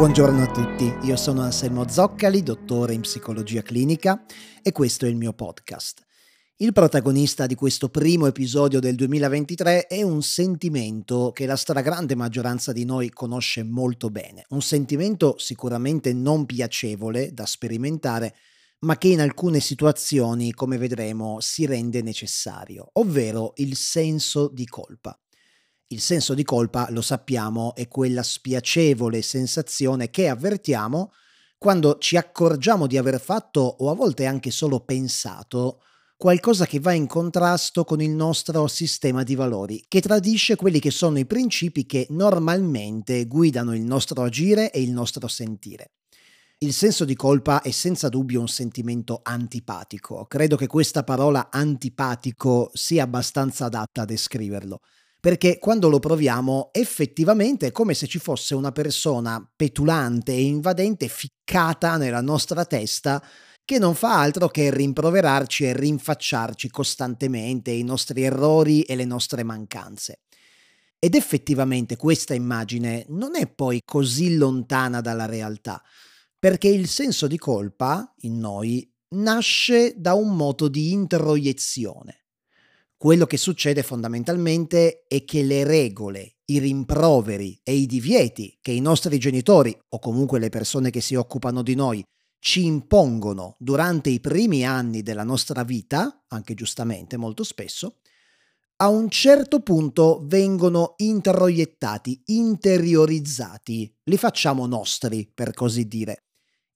Buongiorno a tutti, io sono Anselmo Zoccali, dottore in psicologia clinica e questo è il mio podcast. Il protagonista di questo primo episodio del 2023 è un sentimento che la stragrande maggioranza di noi conosce molto bene, un sentimento sicuramente non piacevole da sperimentare, ma che in alcune situazioni, come vedremo, si rende necessario, ovvero il senso di colpa. Il senso di colpa, lo sappiamo, è quella spiacevole sensazione che avvertiamo quando ci accorgiamo di aver fatto o a volte anche solo pensato qualcosa che va in contrasto con il nostro sistema di valori, che tradisce quelli che sono i principi che normalmente guidano il nostro agire e il nostro sentire. Il senso di colpa è senza dubbio un sentimento antipatico. Credo che questa parola antipatico sia abbastanza adatta a descriverlo, perché quando lo proviamo effettivamente è come se ci fosse una persona petulante e invadente ficcata nella nostra testa che non fa altro che rimproverarci e rinfacciarci costantemente i nostri errori e le nostre mancanze. Ed effettivamente questa immagine non è poi così lontana dalla realtà perché il senso di colpa in noi nasce da un moto di introiezione. Quello che succede fondamentalmente è che le regole, i rimproveri e i divieti che i nostri genitori o comunque le persone che si occupano di noi ci impongono durante i primi anni della nostra vita, anche giustamente molto spesso, a un certo punto vengono introiettati, interiorizzati, li facciamo nostri, per così dire.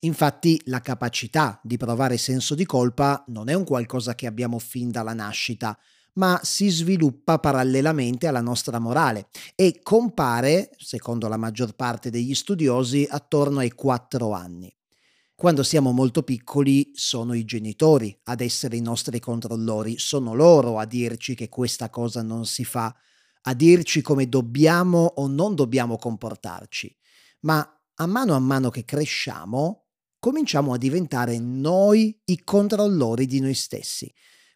Infatti la capacità di provare senso di colpa non è un qualcosa che abbiamo fin dalla nascita, ma si sviluppa parallelamente alla nostra morale e compare, secondo la maggior parte degli studiosi, attorno ai 4 anni. Quando siamo molto piccoli sono i genitori ad essere i nostri controllori, sono loro a dirci che questa cosa non si fa, a dirci come dobbiamo o non dobbiamo comportarci. Ma a mano a mano che cresciamo, cominciamo a diventare noi i controllori di noi stessi.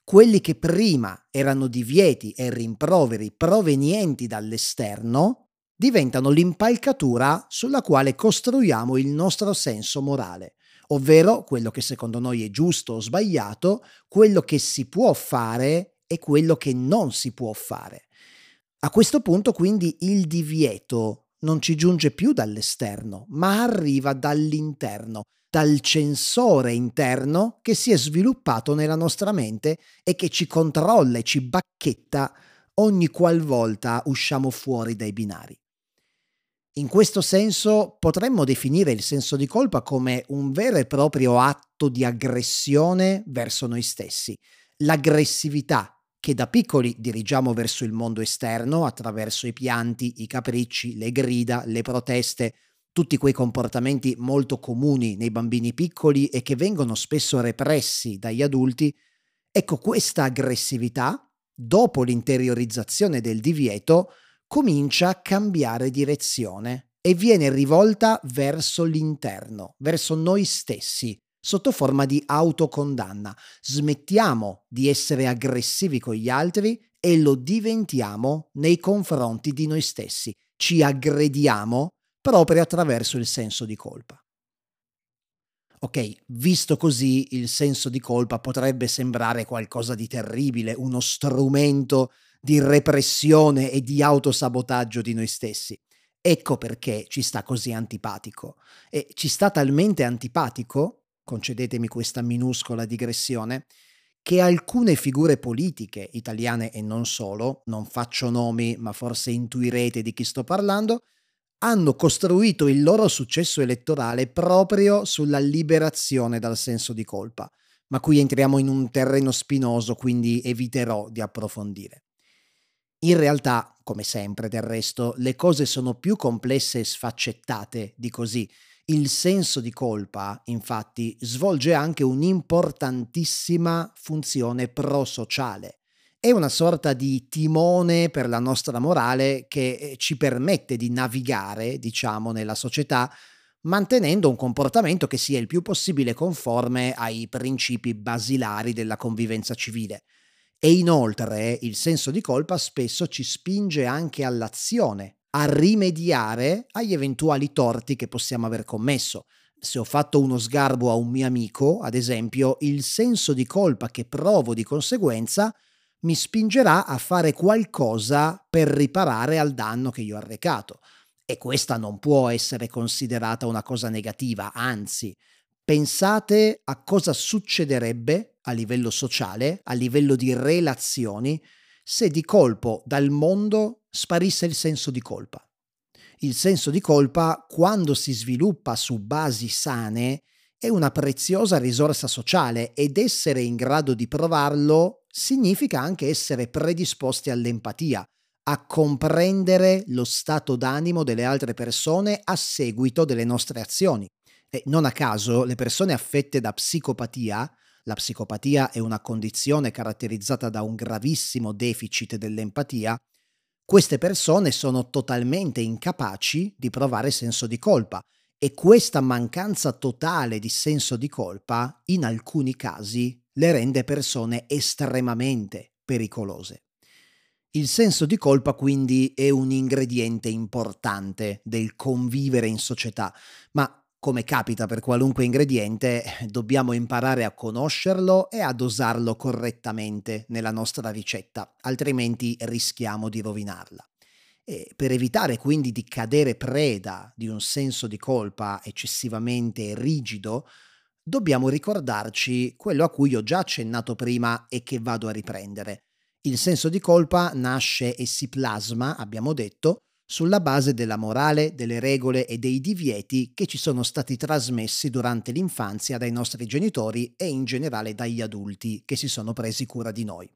Quelli che prima erano divieti e rimproveri provenienti dall'esterno diventano l'impalcatura sulla quale costruiamo il nostro senso morale, ovvero quello che secondo noi è giusto o sbagliato, quello che si può fare e quello che non si può fare. A questo punto quindi il divieto non ci giunge più dall'esterno, ma arriva dall'interno, dal censore interno che si è sviluppato nella nostra mente e che ci controlla e ci bacchetta ogni qualvolta usciamo fuori dai binari. In questo senso potremmo definire il senso di colpa come un vero e proprio atto di aggressione verso noi stessi, l'aggressività che da piccoli dirigiamo verso il mondo esterno attraverso i pianti, i capricci, le grida, le proteste, tutti quei comportamenti molto comuni nei bambini piccoli e che vengono spesso repressi dagli adulti, ecco questa aggressività, dopo l'interiorizzazione del divieto, comincia a cambiare direzione e viene rivolta verso l'interno, verso noi stessi, sotto forma di autocondanna. Smettiamo di essere aggressivi con gli altri e lo diventiamo nei confronti di noi stessi. Ci aggrediamo proprio attraverso il senso di colpa. Ok, visto così il senso di colpa potrebbe sembrare qualcosa di terribile, uno strumento di repressione e di autosabotaggio di noi stessi. Ecco perché ci sta così antipatico. E ci sta talmente antipatico, concedetemi questa minuscola digressione, che alcune figure politiche italiane e non solo, non faccio nomi ma forse intuirete di chi sto parlando, hanno costruito il loro successo elettorale proprio sulla liberazione dal senso di colpa, ma qui entriamo in un terreno spinoso, quindi eviterò di approfondire. In realtà, come sempre del resto, le cose sono più complesse e sfaccettate di così. Il senso di colpa, infatti, svolge anche un'importantissima funzione prosociale è una sorta di timone per la nostra morale che eh, ci permette di navigare, diciamo, nella società mantenendo un comportamento che sia il più possibile conforme ai principi basilari della convivenza civile. E inoltre il senso di colpa spesso ci spinge anche all'azione, a rimediare agli eventuali torti che possiamo aver commesso. Se ho fatto uno sgarbo a un mio amico, ad esempio, il senso di colpa che provo di conseguenza mi spingerà a fare qualcosa per riparare al danno che io ho arrecato. E questa non può essere considerata una cosa negativa, anzi, pensate a cosa succederebbe a livello sociale, a livello di relazioni, se di colpo dal mondo sparisse il senso di colpa. Il senso di colpa, quando si sviluppa su basi sane, è una preziosa risorsa sociale ed essere in grado di provarlo significa anche essere predisposti all'empatia, a comprendere lo stato d'animo delle altre persone a seguito delle nostre azioni. E non a caso le persone affette da psicopatia, la psicopatia è una condizione caratterizzata da un gravissimo deficit dell'empatia, queste persone sono totalmente incapaci di provare senso di colpa e questa mancanza totale di senso di colpa in alcuni casi le rende persone estremamente pericolose. Il senso di colpa quindi è un ingrediente importante del convivere in società, ma come capita per qualunque ingrediente, dobbiamo imparare a conoscerlo e a dosarlo correttamente nella nostra ricetta, altrimenti rischiamo di rovinarla. E per evitare quindi di cadere preda di un senso di colpa eccessivamente rigido, dobbiamo ricordarci quello a cui ho già accennato prima e che vado a riprendere. Il senso di colpa nasce e si plasma, abbiamo detto, sulla base della morale, delle regole e dei divieti che ci sono stati trasmessi durante l'infanzia dai nostri genitori e in generale dagli adulti che si sono presi cura di noi.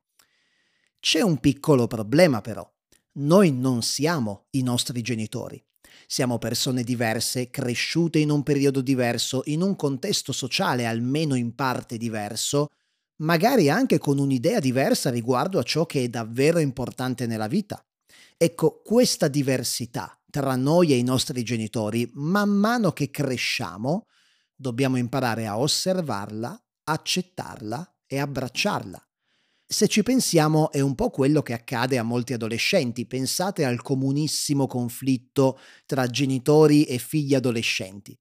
C'è un piccolo problema però. Noi non siamo i nostri genitori. Siamo persone diverse, cresciute in un periodo diverso, in un contesto sociale almeno in parte diverso, magari anche con un'idea diversa riguardo a ciò che è davvero importante nella vita. Ecco, questa diversità tra noi e i nostri genitori, man mano che cresciamo, dobbiamo imparare a osservarla, accettarla e abbracciarla. Se ci pensiamo è un po' quello che accade a molti adolescenti. Pensate al comunissimo conflitto tra genitori e figli adolescenti.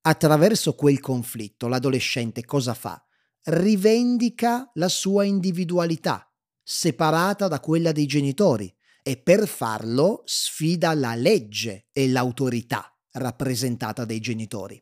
Attraverso quel conflitto l'adolescente cosa fa? Rivendica la sua individualità, separata da quella dei genitori e per farlo sfida la legge e l'autorità rappresentata dai genitori.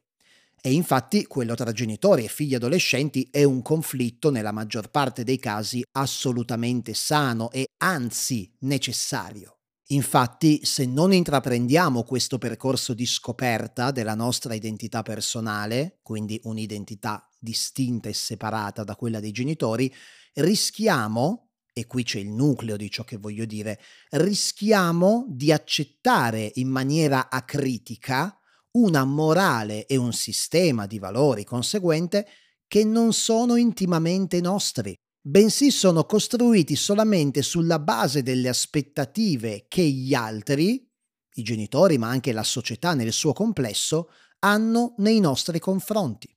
E infatti quello tra genitori e figli adolescenti è un conflitto nella maggior parte dei casi assolutamente sano e anzi necessario. Infatti, se non intraprendiamo questo percorso di scoperta della nostra identità personale, quindi un'identità distinta e separata da quella dei genitori, rischiamo e qui c'è il nucleo di ciò che voglio dire, rischiamo di accettare in maniera acritica una morale e un sistema di valori conseguente che non sono intimamente nostri, bensì sono costruiti solamente sulla base delle aspettative che gli altri, i genitori ma anche la società nel suo complesso, hanno nei nostri confronti.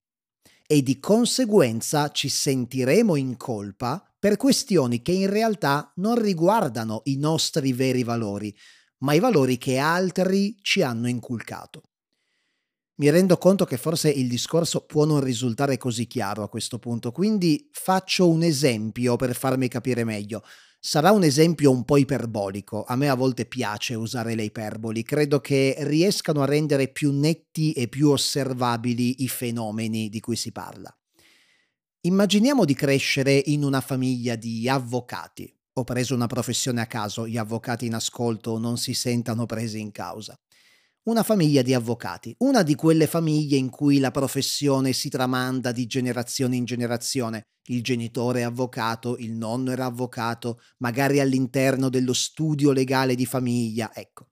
E di conseguenza ci sentiremo in colpa per questioni che in realtà non riguardano i nostri veri valori, ma i valori che altri ci hanno inculcato. Mi rendo conto che forse il discorso può non risultare così chiaro a questo punto, quindi faccio un esempio per farmi capire meglio. Sarà un esempio un po' iperbolico, a me a volte piace usare le iperboli, credo che riescano a rendere più netti e più osservabili i fenomeni di cui si parla. Immaginiamo di crescere in una famiglia di avvocati. Ho preso una professione a caso, gli avvocati in ascolto non si sentano presi in causa. Una famiglia di avvocati, una di quelle famiglie in cui la professione si tramanda di generazione in generazione. Il genitore è avvocato, il nonno era avvocato, magari all'interno dello studio legale di famiglia, ecco.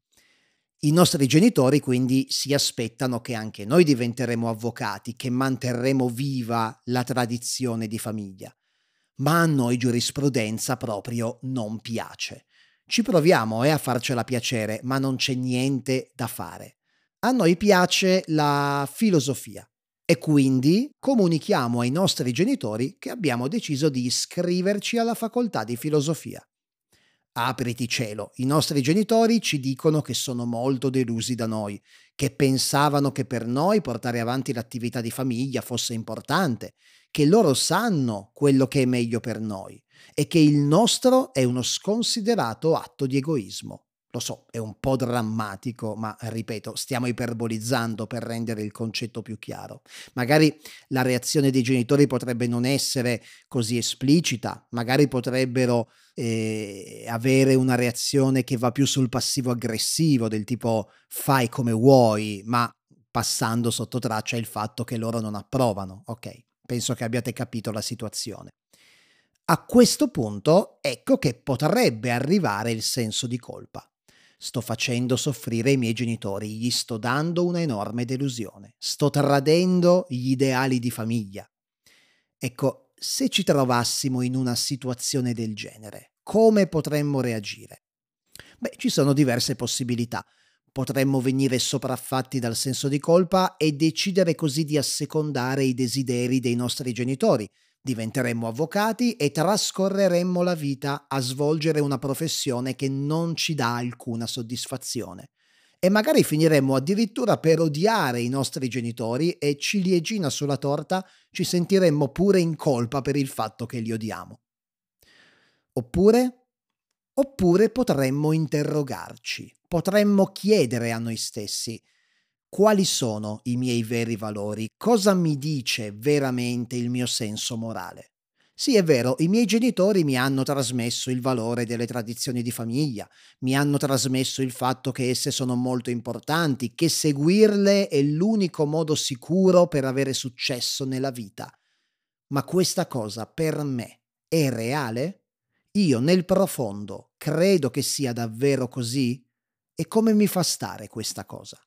I nostri genitori quindi si aspettano che anche noi diventeremo avvocati, che manterremo viva la tradizione di famiglia. Ma a noi giurisprudenza proprio non piace. Ci proviamo eh, a farcela piacere, ma non c'è niente da fare. A noi piace la filosofia e quindi comunichiamo ai nostri genitori che abbiamo deciso di iscriverci alla facoltà di filosofia. Apriti cielo, i nostri genitori ci dicono che sono molto delusi da noi, che pensavano che per noi portare avanti l'attività di famiglia fosse importante, che loro sanno quello che è meglio per noi e che il nostro è uno sconsiderato atto di egoismo. Lo so, è un po' drammatico, ma ripeto, stiamo iperbolizzando per rendere il concetto più chiaro. Magari la reazione dei genitori potrebbe non essere così esplicita, magari potrebbero eh, avere una reazione che va più sul passivo aggressivo, del tipo fai come vuoi, ma passando sotto traccia il fatto che loro non approvano. Ok, penso che abbiate capito la situazione. A questo punto ecco che potrebbe arrivare il senso di colpa. Sto facendo soffrire i miei genitori, gli sto dando una enorme delusione, sto tradendo gli ideali di famiglia. Ecco, se ci trovassimo in una situazione del genere, come potremmo reagire? Beh, ci sono diverse possibilità. Potremmo venire sopraffatti dal senso di colpa e decidere così di assecondare i desideri dei nostri genitori, Diventeremmo avvocati e trascorreremmo la vita a svolgere una professione che non ci dà alcuna soddisfazione. E magari finiremmo addirittura per odiare i nostri genitori e ciliegina sulla torta ci sentiremmo pure in colpa per il fatto che li odiamo. Oppure? Oppure potremmo interrogarci, potremmo chiedere a noi stessi quali sono i miei veri valori, cosa mi dice veramente il mio senso morale. Sì, è vero, i miei genitori mi hanno trasmesso il valore delle tradizioni di famiglia, mi hanno trasmesso il fatto che esse sono molto importanti, che seguirle è l'unico modo sicuro per avere successo nella vita. Ma questa cosa per me è reale? Io nel profondo credo che sia davvero così? E come mi fa stare questa cosa?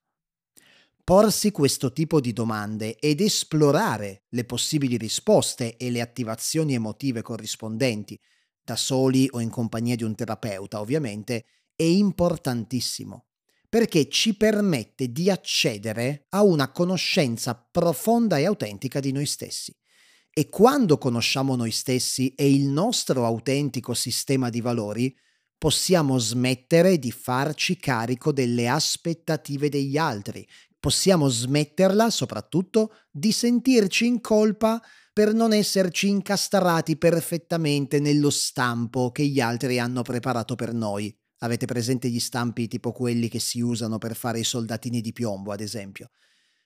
Porsi questo tipo di domande ed esplorare le possibili risposte e le attivazioni emotive corrispondenti, da soli o in compagnia di un terapeuta ovviamente, è importantissimo perché ci permette di accedere a una conoscenza profonda e autentica di noi stessi. E quando conosciamo noi stessi e il nostro autentico sistema di valori, possiamo smettere di farci carico delle aspettative degli altri, possiamo smetterla soprattutto di sentirci in colpa per non esserci incastrati perfettamente nello stampo che gli altri hanno preparato per noi. Avete presente gli stampi tipo quelli che si usano per fare i soldatini di piombo, ad esempio?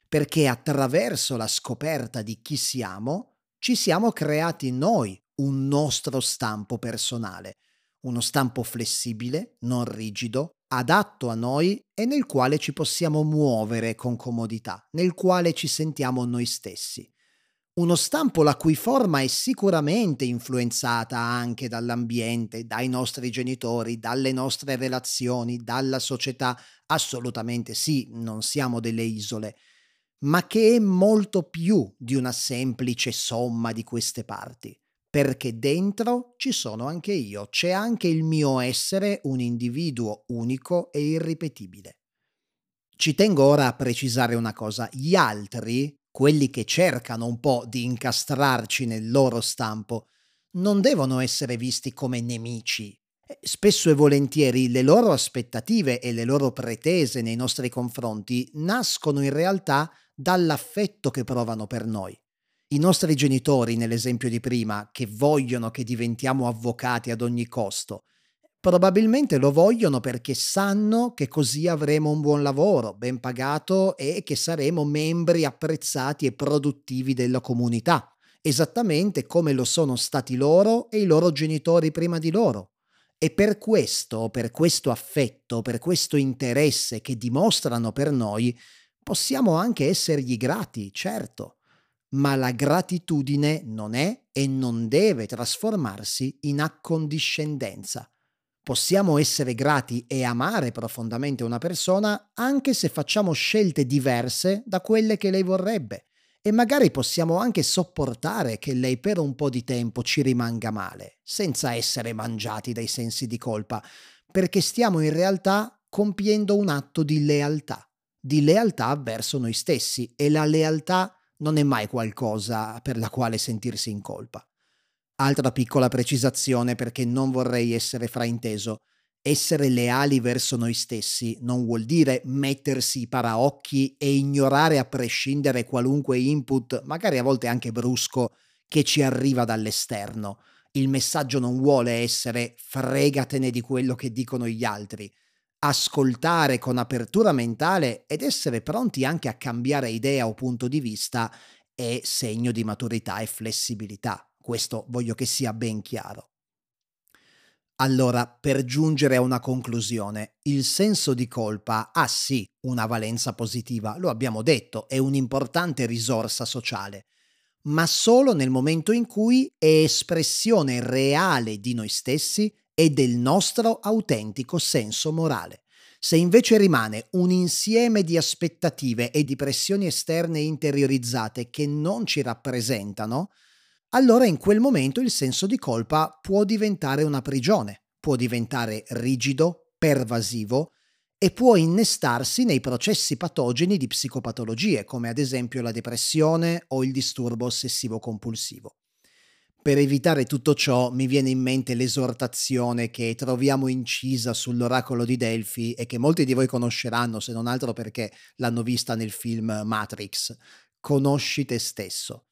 Perché attraverso la scoperta di chi siamo, ci siamo creati noi un nostro stampo personale, uno stampo flessibile, non rigido, adatto a noi e nel quale ci possiamo muovere con comodità, nel quale ci sentiamo noi stessi. Uno stampo la cui forma è sicuramente influenzata anche dall'ambiente, dai nostri genitori, dalle nostre relazioni, dalla società, assolutamente sì, non siamo delle isole, ma che è molto più di una semplice somma di queste parti perché dentro ci sono anche io, c'è anche il mio essere un individuo unico e irripetibile. Ci tengo ora a precisare una cosa, gli altri, quelli che cercano un po' di incastrarci nel loro stampo, non devono essere visti come nemici. Spesso e volentieri le loro aspettative e le loro pretese nei nostri confronti nascono in realtà dall'affetto che provano per noi. I nostri genitori, nell'esempio di prima, che vogliono che diventiamo avvocati ad ogni costo, probabilmente lo vogliono perché sanno che così avremo un buon lavoro, ben pagato e che saremo membri apprezzati e produttivi della comunità, esattamente come lo sono stati loro e i loro genitori prima di loro. E per questo, per questo affetto, per questo interesse che dimostrano per noi, possiamo anche essergli grati, certo ma la gratitudine non è e non deve trasformarsi in accondiscendenza. Possiamo essere grati e amare profondamente una persona anche se facciamo scelte diverse da quelle che lei vorrebbe e magari possiamo anche sopportare che lei per un po' di tempo ci rimanga male, senza essere mangiati dai sensi di colpa, perché stiamo in realtà compiendo un atto di lealtà, di lealtà verso noi stessi e la lealtà non è mai qualcosa per la quale sentirsi in colpa. Altra piccola precisazione perché non vorrei essere frainteso. essere leali verso noi stessi non vuol dire mettersi i paraocchi e ignorare a prescindere qualunque input, magari a volte anche brusco, che ci arriva dall'esterno. Il messaggio non vuole essere fregatene di quello che dicono gli altri. Ascoltare con apertura mentale ed essere pronti anche a cambiare idea o punto di vista è segno di maturità e flessibilità. Questo voglio che sia ben chiaro. Allora, per giungere a una conclusione, il senso di colpa ha sì una valenza positiva, lo abbiamo detto, è un'importante risorsa sociale, ma solo nel momento in cui è espressione reale di noi stessi e del nostro autentico senso morale. Se invece rimane un insieme di aspettative e di pressioni esterne interiorizzate che non ci rappresentano, allora in quel momento il senso di colpa può diventare una prigione, può diventare rigido, pervasivo e può innestarsi nei processi patogeni di psicopatologie, come ad esempio la depressione o il disturbo ossessivo-compulsivo. Per evitare tutto ciò mi viene in mente l'esortazione che troviamo incisa sull'oracolo di Delphi e che molti di voi conosceranno, se non altro perché l'hanno vista nel film Matrix. Conosci te stesso.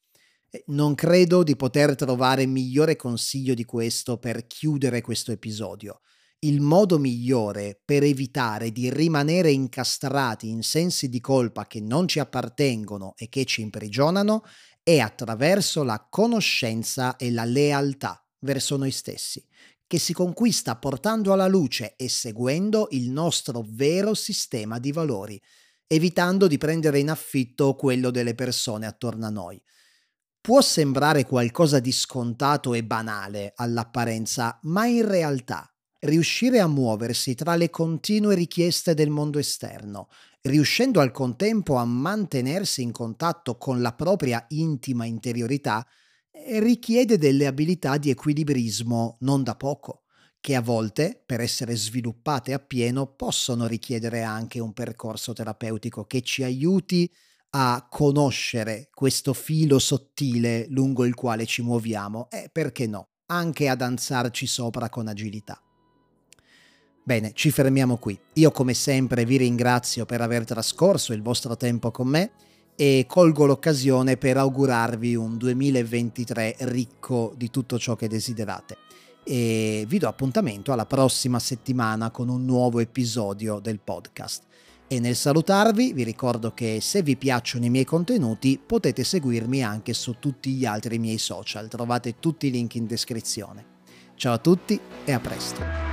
Non credo di poter trovare migliore consiglio di questo per chiudere questo episodio il modo migliore per evitare di rimanere incastrati in sensi di colpa che non ci appartengono e che ci imprigionano è attraverso la conoscenza e la lealtà verso noi stessi, che si conquista portando alla luce e seguendo il nostro vero sistema di valori, evitando di prendere in affitto quello delle persone attorno a noi. Può sembrare qualcosa di scontato e banale all'apparenza, ma in realtà riuscire a muoversi tra le continue richieste del mondo esterno, riuscendo al contempo a mantenersi in contatto con la propria intima interiorità, eh, richiede delle abilità di equilibrismo non da poco, che a volte, per essere sviluppate appieno, possono richiedere anche un percorso terapeutico che ci aiuti a conoscere questo filo sottile lungo il quale ci muoviamo e, perché no, anche a danzarci sopra con agilità. Bene, ci fermiamo qui. Io come sempre vi ringrazio per aver trascorso il vostro tempo con me e colgo l'occasione per augurarvi un 2023 ricco di tutto ciò che desiderate. E vi do appuntamento alla prossima settimana con un nuovo episodio del podcast. E nel salutarvi vi ricordo che se vi piacciono i miei contenuti potete seguirmi anche su tutti gli altri miei social, trovate tutti i link in descrizione. Ciao a tutti e a presto.